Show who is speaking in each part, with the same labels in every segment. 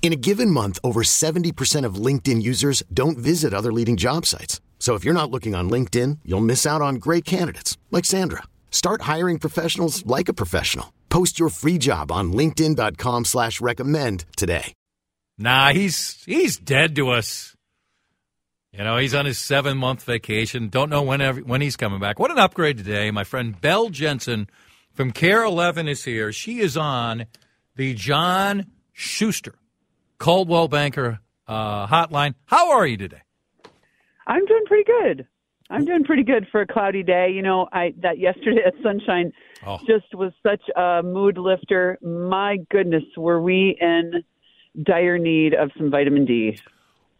Speaker 1: In a given month, over 70% of LinkedIn users don't visit other leading job sites. So if you're not looking on LinkedIn, you'll miss out on great candidates like Sandra. Start hiring professionals like a professional. Post your free job on LinkedIn.com slash recommend today.
Speaker 2: Nah, he's he's dead to us. You know, he's on his seven month vacation. Don't know when when he's coming back. What an upgrade today. My friend Belle Jensen from KARE 11 is here. She is on the John Schuster Coldwell Banker uh, hotline. How are you today?
Speaker 3: I'm doing pretty good. I'm doing pretty good for a cloudy day. You know, I that yesterday at sunshine
Speaker 2: Oh.
Speaker 3: just was such a mood lifter. My goodness, were we in dire need of some vitamin D?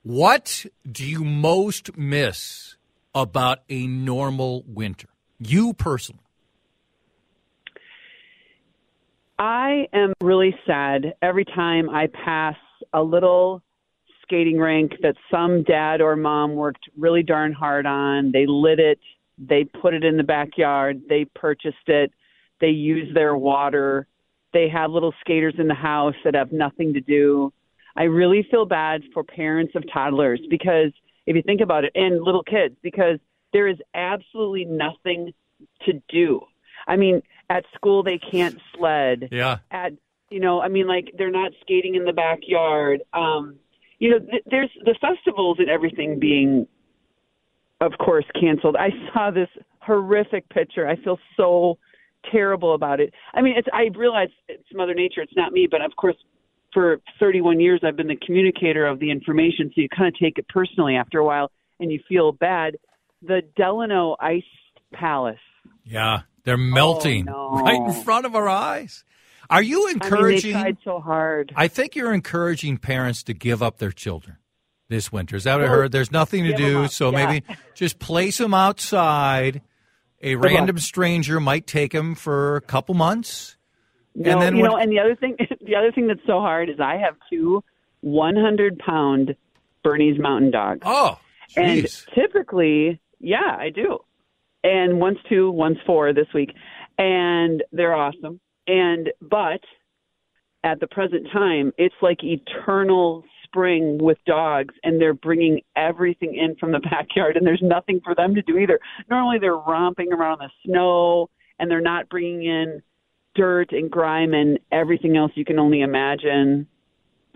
Speaker 2: What do you most miss about a normal winter? You personally.
Speaker 3: I am really sad every time I pass a little skating rink that some dad or mom worked really darn hard on. They lit it, they put it in the backyard, they purchased it, they use their water, they have little skaters in the house that have nothing to do. I really feel bad for parents of toddlers because if you think about it, and little kids, because there is absolutely nothing to do. I mean, at school they can't sled
Speaker 2: Yeah.
Speaker 3: at you know i mean like they're not skating in the backyard um you know th- there's the festivals and everything being of course canceled i saw this horrific picture i feel so terrible about it i mean it's i realize it's mother nature it's not me but of course for 31 years i've been the communicator of the information so you kind of take it personally after a while and you feel bad the delano ice palace
Speaker 2: Yeah. They're melting
Speaker 3: Oh, no.
Speaker 2: right in front of our eyes. Are you
Speaker 3: i mean
Speaker 2: encouraging?
Speaker 3: they tried so hard
Speaker 2: I think you're encouraging parents to give up their children this winter. Is that what I heard? There's nothing to do, so
Speaker 3: yeah.
Speaker 2: maybe just place them outside. A random stranger might take them for a couple months.
Speaker 3: No,
Speaker 2: and then
Speaker 3: you
Speaker 2: what-
Speaker 3: know, and the other thing, the other thing that's so hard is I have two 100 pound Bernese Mountain Dogs,
Speaker 2: Oh,
Speaker 3: and typically, yeah, I do. And one's two, one's four this week, and they're awesome. And but at the present time, it's like eternal spring with dogs, and they're bringing everything in from the backyard, and there's nothing for them to do either. Normally, they're romping around in the snow, and they're not bringing in dirt and grime and everything else you can only imagine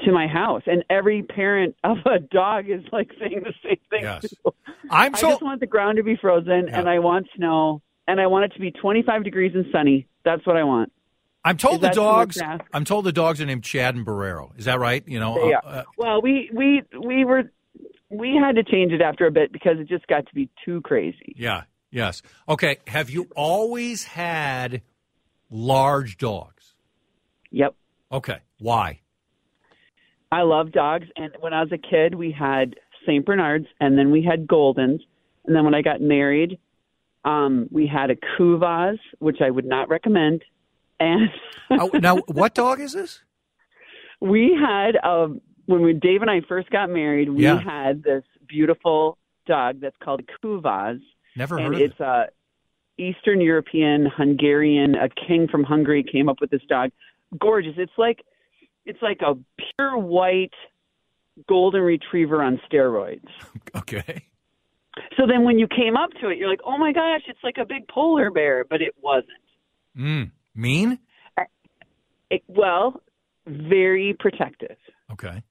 Speaker 3: to my house. And every parent of a dog is like saying the same thing.
Speaker 2: Yes.
Speaker 3: too.
Speaker 2: I'm
Speaker 3: I
Speaker 2: so
Speaker 3: just want the ground to be frozen
Speaker 2: Yeah.
Speaker 3: and I want snow and I want it to be 25 degrees and sunny. That's what I want.
Speaker 2: I'm told the
Speaker 3: that too much
Speaker 2: dogs. I'm told the dogs are named Chad and Barrero. Is that right? You know.
Speaker 3: They
Speaker 2: uh,
Speaker 3: are.
Speaker 2: uh,
Speaker 3: well, we we we were we had to change it after a bit because it just got to be too crazy.
Speaker 2: yeah. Yes. Okay. Have you always had large dogs?
Speaker 3: Yep.
Speaker 2: Okay. Why?
Speaker 3: I love dogs, and when I was a kid, we had Saint Bernards, and then we had Goldens, and then when I got married, um, we had a Kuvasz, which I would not recommend, and
Speaker 2: Oh, now, what dog is this?
Speaker 3: we had um, when we Dave and I first got married, we
Speaker 2: Yeah.
Speaker 3: had this beautiful dog that's called a Kuvasz,
Speaker 2: Never
Speaker 3: and
Speaker 2: heard of it.
Speaker 3: it's
Speaker 2: it.
Speaker 3: a Eastern European Hungarian. A king from Hungary came up with this dog. Gorgeous. It's like it's like a pure white golden retriever on steroids.
Speaker 2: Okay.
Speaker 3: So then when you came up to it, you're like, oh my gosh, it's like a big polar bear, but it wasn't.
Speaker 2: Mm. Mean?
Speaker 3: Uh, it, well, very protective.
Speaker 2: Okay.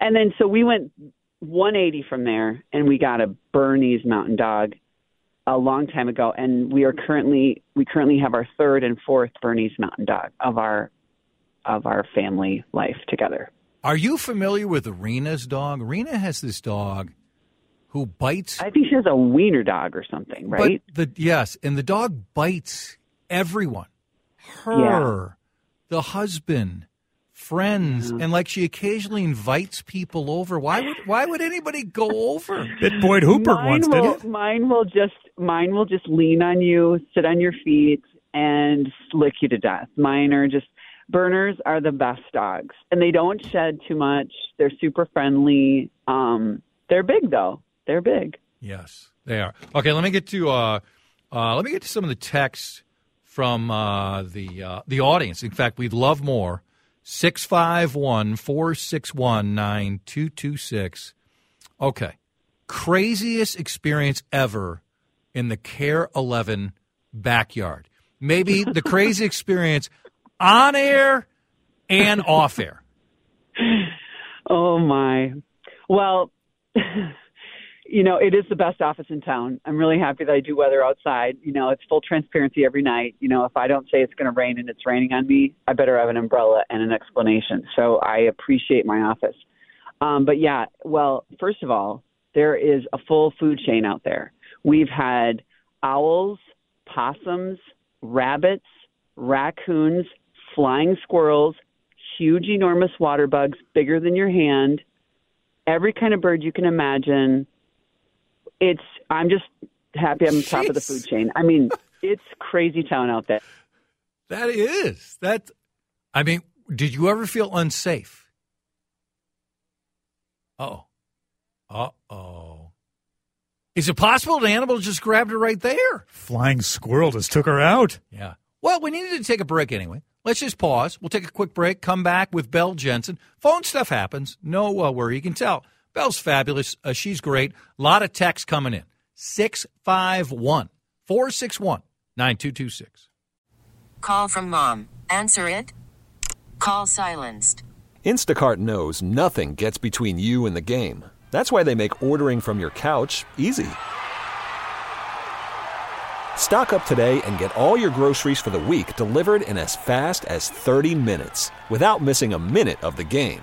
Speaker 3: And then so we went 180 from there, and we got a Bernese Mountain Dog. a long time ago, and we are currently we currently have our third and fourth Bernese Mountain Dog of our of our family life together.
Speaker 2: Are you familiar with Rena's dog? Rena has this dog who bites.
Speaker 3: I think she has a wiener dog or something, right?
Speaker 2: But the yes, and the dog bites everyone. Her, the husband, friends, and like she occasionally invites people over. Why would why would anybody go over?
Speaker 4: Bit Boyd Hooper
Speaker 3: mine
Speaker 4: once,
Speaker 3: will,
Speaker 4: didn't it?
Speaker 3: Mine will just mine will just lean on you, sit on your feet, and lick you to death. Mine are just Berners are the best dogs, and they don't shed too much. They're super friendly. Um, they're big though. They're big.
Speaker 2: Yes, they are. Okay, let me get to uh, uh, let me get to some of the texts from uh, the uh, the audience. In fact, we'd love more. 651 461 9226. Okay. Craziest experience ever in the KARE 11 backyard. Maybe the crazy experience on air and off air.
Speaker 3: Oh my. Well, you know, it is the best office in town. I'm really happy that I do weather outside. You know, it's full transparency every night. You know, if I don't say it's going to rain and it's raining on me, I better have an umbrella and an explanation. So I appreciate my office. Um, but yeah, well, first of all, there is a full food chain out there. We've had owls, possums, rabbits, raccoons, flying squirrels, huge, enormous water bugs, bigger than your hand, every kind of bird you can imagine. It's I'm just happy I'm top of the food chain. I mean, it's crazy town out there.
Speaker 2: That is. That I mean, did you ever feel unsafe? Oh. Uh oh. Is it possible an animal just grabbed her right there?
Speaker 4: Flying squirrel just took her out.
Speaker 2: Yeah. Well, we needed to take a break anyway. Let's just pause. We'll take a quick break, come back with Belle Jensen. Phone stuff happens. No uh, worry. You can tell. Belle's fabulous. Uh, she's great. A lot of texts coming in. 651 461 9226.
Speaker 5: Call from mom. Answer it. Call silenced.
Speaker 6: Instacart knows nothing gets between you and the game. That's why they make ordering from your couch easy. Stock up today and get all your groceries for the week delivered in as fast as 30 minutes without missing a minute of the game.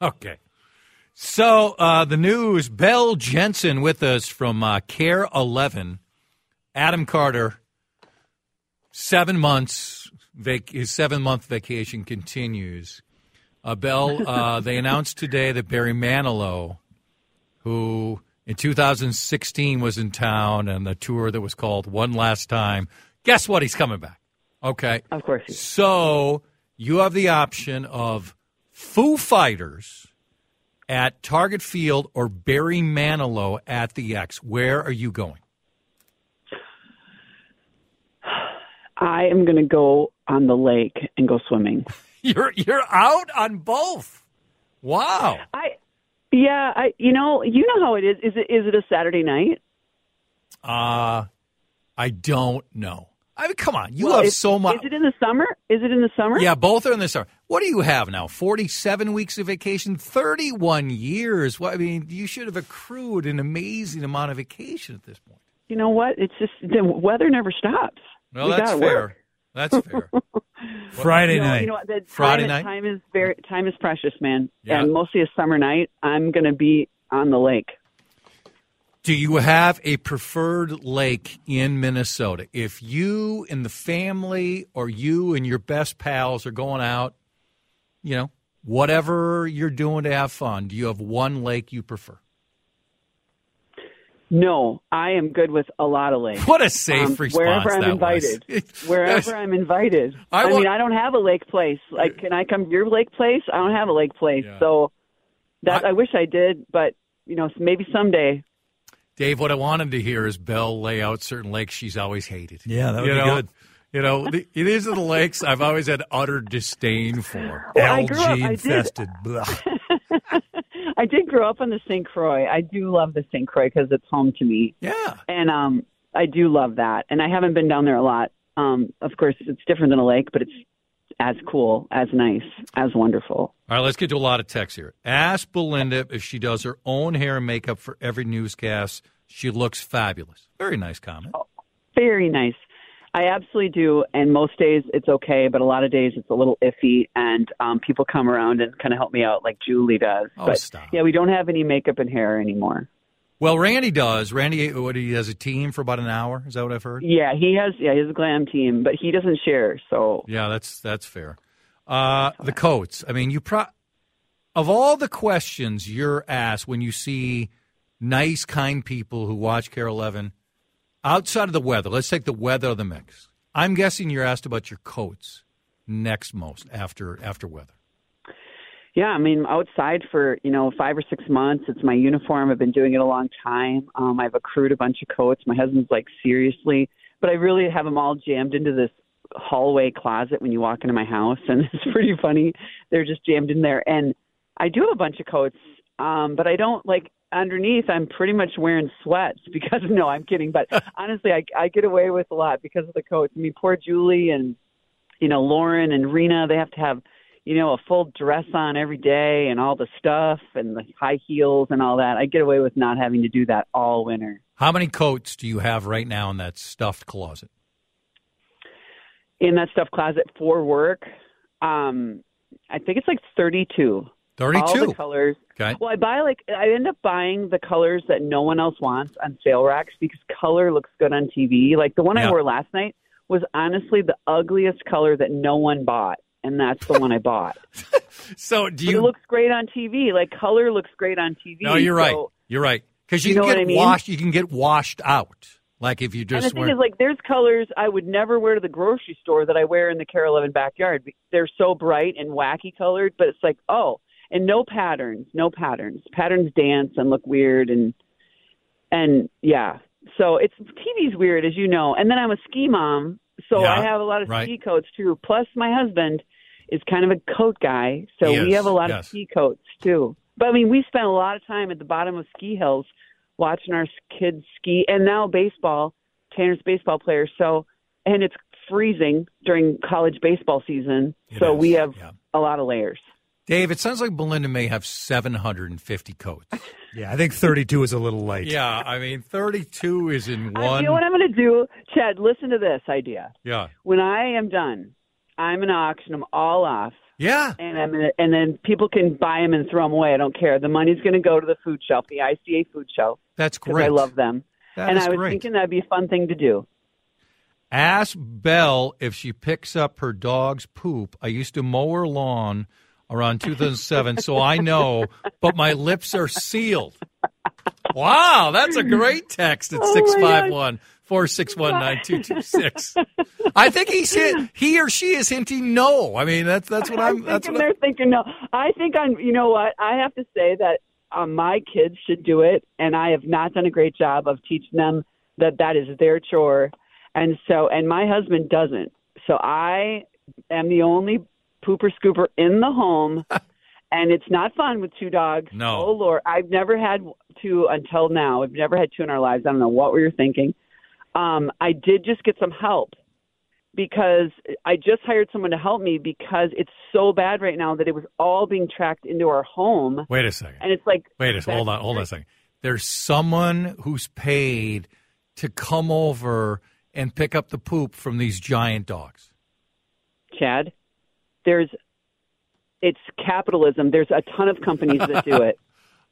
Speaker 2: Okay. So uh, the news: Belle Jensen with us from uh, KARE 11. Adam Carter, seven months. Vac- his seven month vacation continues. Uh, Belle, uh, they announced today that Barry Manilow, who in 2016 was in town and the tour that was called One Last Time, guess what? He's coming back. Okay.
Speaker 3: Of course. he-
Speaker 2: So you have the option of Foo Fighters at Target Field or Barry Manilow at the X. Where are you going?
Speaker 3: I am going to go on the lake and go swimming.
Speaker 2: You're you're out on both. Wow.
Speaker 3: I, yeah, I, you know, you know how it is. Is it is it a Saturday night?
Speaker 2: Uh I don't know. I mean, come on. You
Speaker 3: Well,
Speaker 2: have
Speaker 3: is-
Speaker 2: so much.
Speaker 3: Is it in the summer? Is it in the summer?
Speaker 2: Yeah, both are in the summer. What do you have now? Forty-seven weeks of vacation, thirty-one years. Well, I mean, you should have accrued an amazing amount of vacation at this point.
Speaker 3: you know what? It's just the weather never stops.
Speaker 2: Well,
Speaker 3: We
Speaker 2: that's fair.
Speaker 3: work.
Speaker 2: That's fair.
Speaker 4: Friday
Speaker 3: You know,
Speaker 4: night.
Speaker 3: you know what? The
Speaker 2: Friday
Speaker 3: time,
Speaker 2: night?
Speaker 3: Time is very time is precious, man.
Speaker 2: Yeah.
Speaker 3: And mostly a summer night. I'm going to be on the lake.
Speaker 2: Do you have a preferred lake in Minnesota? If you and the family or you and your best pals are going out, you know, whatever you're doing to have fun, do you have one lake you prefer?
Speaker 3: No, I am good with a lot of lakes.
Speaker 2: What a safe
Speaker 3: Um,
Speaker 2: response
Speaker 3: wherever I'm
Speaker 2: that
Speaker 3: invited.
Speaker 2: was.
Speaker 3: Wherever I'm invited.
Speaker 2: I
Speaker 3: I,
Speaker 2: want-
Speaker 3: mean, I don't have a lake place. Like, can I come to your lake place? I don't have a lake place.
Speaker 2: Yeah.
Speaker 3: So that
Speaker 2: I-
Speaker 3: I, wish I did, but you know, maybe someday.
Speaker 2: Dave, what I wanted to hear is Belle lay out certain lakes she's always hated.
Speaker 4: Yeah, that would
Speaker 2: you
Speaker 4: be
Speaker 2: know?
Speaker 4: good.
Speaker 2: You know, the, these are the lakes I've always had utter disdain for.
Speaker 3: Well, I
Speaker 4: Algae
Speaker 3: did-
Speaker 4: infested. Blah.
Speaker 3: I did grow up on the St. Croix. I do love the St. Croix because it's home to me.
Speaker 2: Yeah.
Speaker 3: And um, I do love that. And I haven't been down there a lot. Um, of course, it's different than a lake, but it's as cool, as nice, as wonderful.
Speaker 2: All right, let's get to a lot of texts here. Ask Belinda if she does her own hair and makeup for every newscast. She looks fabulous. Very nice comment.
Speaker 3: Very nice. I absolutely do. And most days it's okay, but a lot of days it's a little iffy. And um, people come around and kind of help me out, like Julie does.
Speaker 2: Oh,
Speaker 3: but
Speaker 2: stop.
Speaker 3: yeah, we don't have any makeup and hair anymore.
Speaker 2: Well, Randy does. Randy, what he has a team for about an hour. Is that what I've heard?
Speaker 3: Yeah, he has. Yeah, he has a glam team, but he doesn't share. So
Speaker 2: Yeah, that's that's fair. Uh, the coats. I mean, you pro of all the questions you're asked when you see nice, kind people who watch KARE 11, outside of the weather, let's take the weather of the mix. I'm guessing you're asked about your coats next most after after weather.
Speaker 3: Yeah, I mean, outside for you know five or six months. It's my uniform. I've been doing it a long time. Um, I've accrued a bunch of coats. My husband's like seriously, but I really have them all jammed into this hallway closet when you walk into my house, and it's pretty funny. They're just jammed in there, and I do have a bunch of coats, um, but I don't like underneath. I'm pretty much wearing sweats because no, I'm kidding. But honestly, I, I get away with a lot because of the coats. I mean, poor Julie and you know Lauren and Rena. They have to have you know, a full dress on every day and all the stuff and the high heels and all that. I get away with not having to do that all winter.
Speaker 2: How many coats do you have right now in that stuffed closet?
Speaker 3: In that stuff closet for work, um, I think it's like 32. All
Speaker 2: 32.
Speaker 3: the colors.
Speaker 2: Okay.
Speaker 3: Well, I buy like I end up buying the colors that no one else wants on sale racks because color looks good on TV. Like the one
Speaker 2: Yeah.
Speaker 3: I wore last night was honestly the ugliest color that no one bought, and that's the one I bought.
Speaker 2: So do
Speaker 3: But
Speaker 2: you
Speaker 3: it looks great on TV. Like color looks great on TV.
Speaker 2: No, you're right. You're right. Because you,
Speaker 3: You know
Speaker 2: can get
Speaker 3: I mean?
Speaker 2: washed. You can get washed out. Like if you just And
Speaker 3: the thing
Speaker 2: wear.
Speaker 3: is, like, there's colors I would never wear to the grocery store that I wear in the KARE 11 backyard. They're so bright and wacky colored, but it's like, oh, and no patterns, no patterns. Patterns dance and look weird, and and yeah. So it's TV's weird, as you know. And then I'm a ski mom, so
Speaker 2: Yeah,
Speaker 3: I have a lot of
Speaker 2: right.
Speaker 3: ski coats too. Plus, my husband is kind of a coat guy, so we have a lot
Speaker 2: yes.
Speaker 3: of ski coats too. But I mean, we spent a lot of time at the bottom of ski hills watching our kids ski, and now baseball. Tanner's baseball player, so and it's freezing during college baseball season,
Speaker 2: It
Speaker 3: so
Speaker 2: is,
Speaker 3: we have
Speaker 2: yeah.
Speaker 3: a lot of layers.
Speaker 2: Dave, it sounds like Belinda may have 750 coats.
Speaker 4: Yeah, I think 32 is a little light.
Speaker 2: yeah, I mean, 32 is in
Speaker 3: I,
Speaker 2: one.
Speaker 3: you know what I'm going to do, Chad? Listen to this idea.
Speaker 2: yeah.
Speaker 3: When I am done, I'm going to auction them all off,
Speaker 2: Yeah.
Speaker 3: and I'm gonna, and then people can buy them and throw them away. I don't care. The money's going to go to the food shelf, the ICA food shelf,
Speaker 2: That's
Speaker 3: because
Speaker 2: great.
Speaker 3: I love them.
Speaker 2: That
Speaker 3: and
Speaker 2: is
Speaker 3: I was
Speaker 2: great.
Speaker 3: thinking that'd be a fun thing to do.
Speaker 2: Ask Belle if she picks up her dog's poop. I used to mow her lawn around 2007, so I know, but my lips are sealed. Wow, that's a great text at
Speaker 3: Oh,
Speaker 2: 651 461 9226. I think he's hit, he or she is hinting no. I mean, that's that's what I'm,
Speaker 3: I'm
Speaker 2: that's what
Speaker 3: they're thinking no. I think I'm. You know what? I have to say that um, my kids should do it, and I have not done a great job of teaching them that that is their chore, and so and my husband doesn't. So I am the only pooper scooper in the home. And it's not fun with two dogs.
Speaker 2: No.
Speaker 3: Oh Lord, I've never had two until now. I've never had two in our lives. I don't know what we were thinking. Um, I did just get some help because I just hired someone to help me because it's so bad right now that it was all being tracked into our home.
Speaker 2: wait a second.
Speaker 3: And it's like,
Speaker 2: Wait a second. Hold on. Hold on a second. There's someone who's paid to come over and pick up the poop from these giant dogs?
Speaker 3: Chad, there's it's capitalism. There's a ton of companies that do it.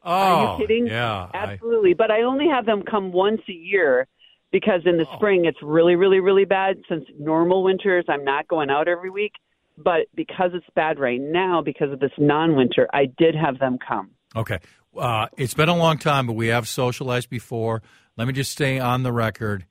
Speaker 2: Oh,
Speaker 3: Are you kidding?
Speaker 2: Yeah. I-
Speaker 3: Absolutely. But I only have them come once a year because in the
Speaker 2: Oh.
Speaker 3: spring it's really, really, really bad. Since normal winters, I'm not going out every week. But because it's bad right now, because of this non winter, I did have them come.
Speaker 2: Okay. Uh, it's been a long time, but we have socialized before. Let me just stay on the record.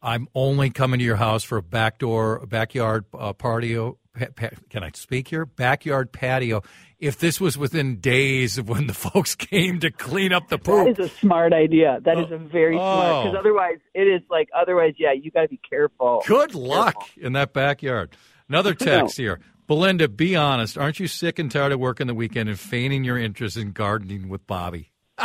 Speaker 2: I'm only coming to your house for a backdoor, backyard uh, patio. Pa- pa- can I speak here? Backyard patio. If this was within days of when the folks came to clean up the
Speaker 3: That
Speaker 2: poop,
Speaker 3: is a smart idea. That is a oh. very smart.
Speaker 2: Oh.
Speaker 3: Because otherwise, it is like, otherwise, yeah, you got to be careful.
Speaker 2: good luck in that backyard. Another text here. Belinda, be honest. Aren't you sick and tired of working the weekend and feigning your interest in gardening with Bobby?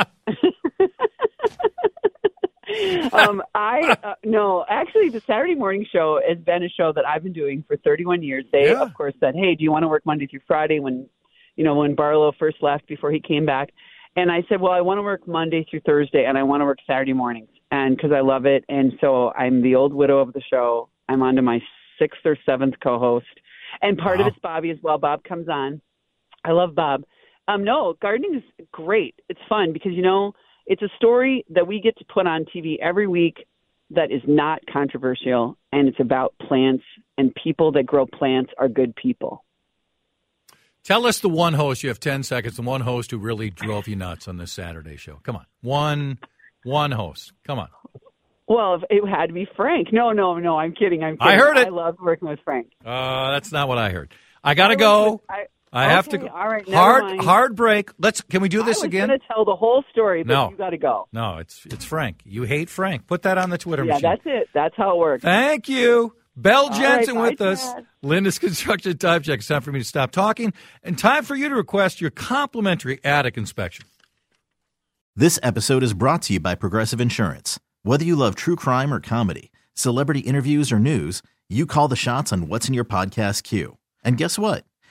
Speaker 3: um, I uh, no, actually, the Saturday morning show has been a show that I've been doing for 31 years. They,
Speaker 2: Yeah.
Speaker 3: of course, said, "Hey, do you want to work Monday through Friday?" When you know when Barlow first left before he came back, and I said, "Well, I want to work Monday through Thursday, and I want to work Saturday mornings, and because I love it." And so I'm the old widow of the show. I'm on to my sixth or seventh co-host, and part
Speaker 2: Wow.
Speaker 3: of it's Bobby as well. Bob comes on. I love Bob. Um, no, gardening is great. It's fun because you know it's a story that we get to put on TV every week that is not controversial, and it's about plants and people that grow plants are good people.
Speaker 2: Tell us the one host. You have ten seconds. The one host who really drove you nuts on this Saturday show. Come on, one, one host. Come on.
Speaker 3: Well, if it had to be Frank. No, no, no. I'm kidding. I'm kidding.
Speaker 2: I heard it.
Speaker 3: I love working with Frank.
Speaker 2: Uh, that's not what I heard. I gotta
Speaker 3: I
Speaker 2: go.
Speaker 3: was- I,
Speaker 2: I have to go.
Speaker 3: All right,
Speaker 2: hard,
Speaker 3: mind.
Speaker 2: hard break. Let's. Can we do this again?
Speaker 3: I was
Speaker 2: again?
Speaker 3: going to tell the whole story, but
Speaker 2: No.
Speaker 3: you got to go.
Speaker 2: No, it's it's Frank. You hate Frank. Put that on the Twitter
Speaker 3: Yeah,
Speaker 2: machine.
Speaker 3: that's it. That's how it works.
Speaker 2: Thank you. Belle
Speaker 3: right,
Speaker 2: Jensen
Speaker 3: bye,
Speaker 2: with us.
Speaker 3: Chad.
Speaker 2: Linda's Construction Time Check. It's time for me to stop talking and time for you to request your complimentary attic inspection.
Speaker 7: This episode is brought to you by Progressive Insurance. Whether you love true crime or comedy, celebrity interviews or news, you call the shots on what's in your podcast queue. And guess what?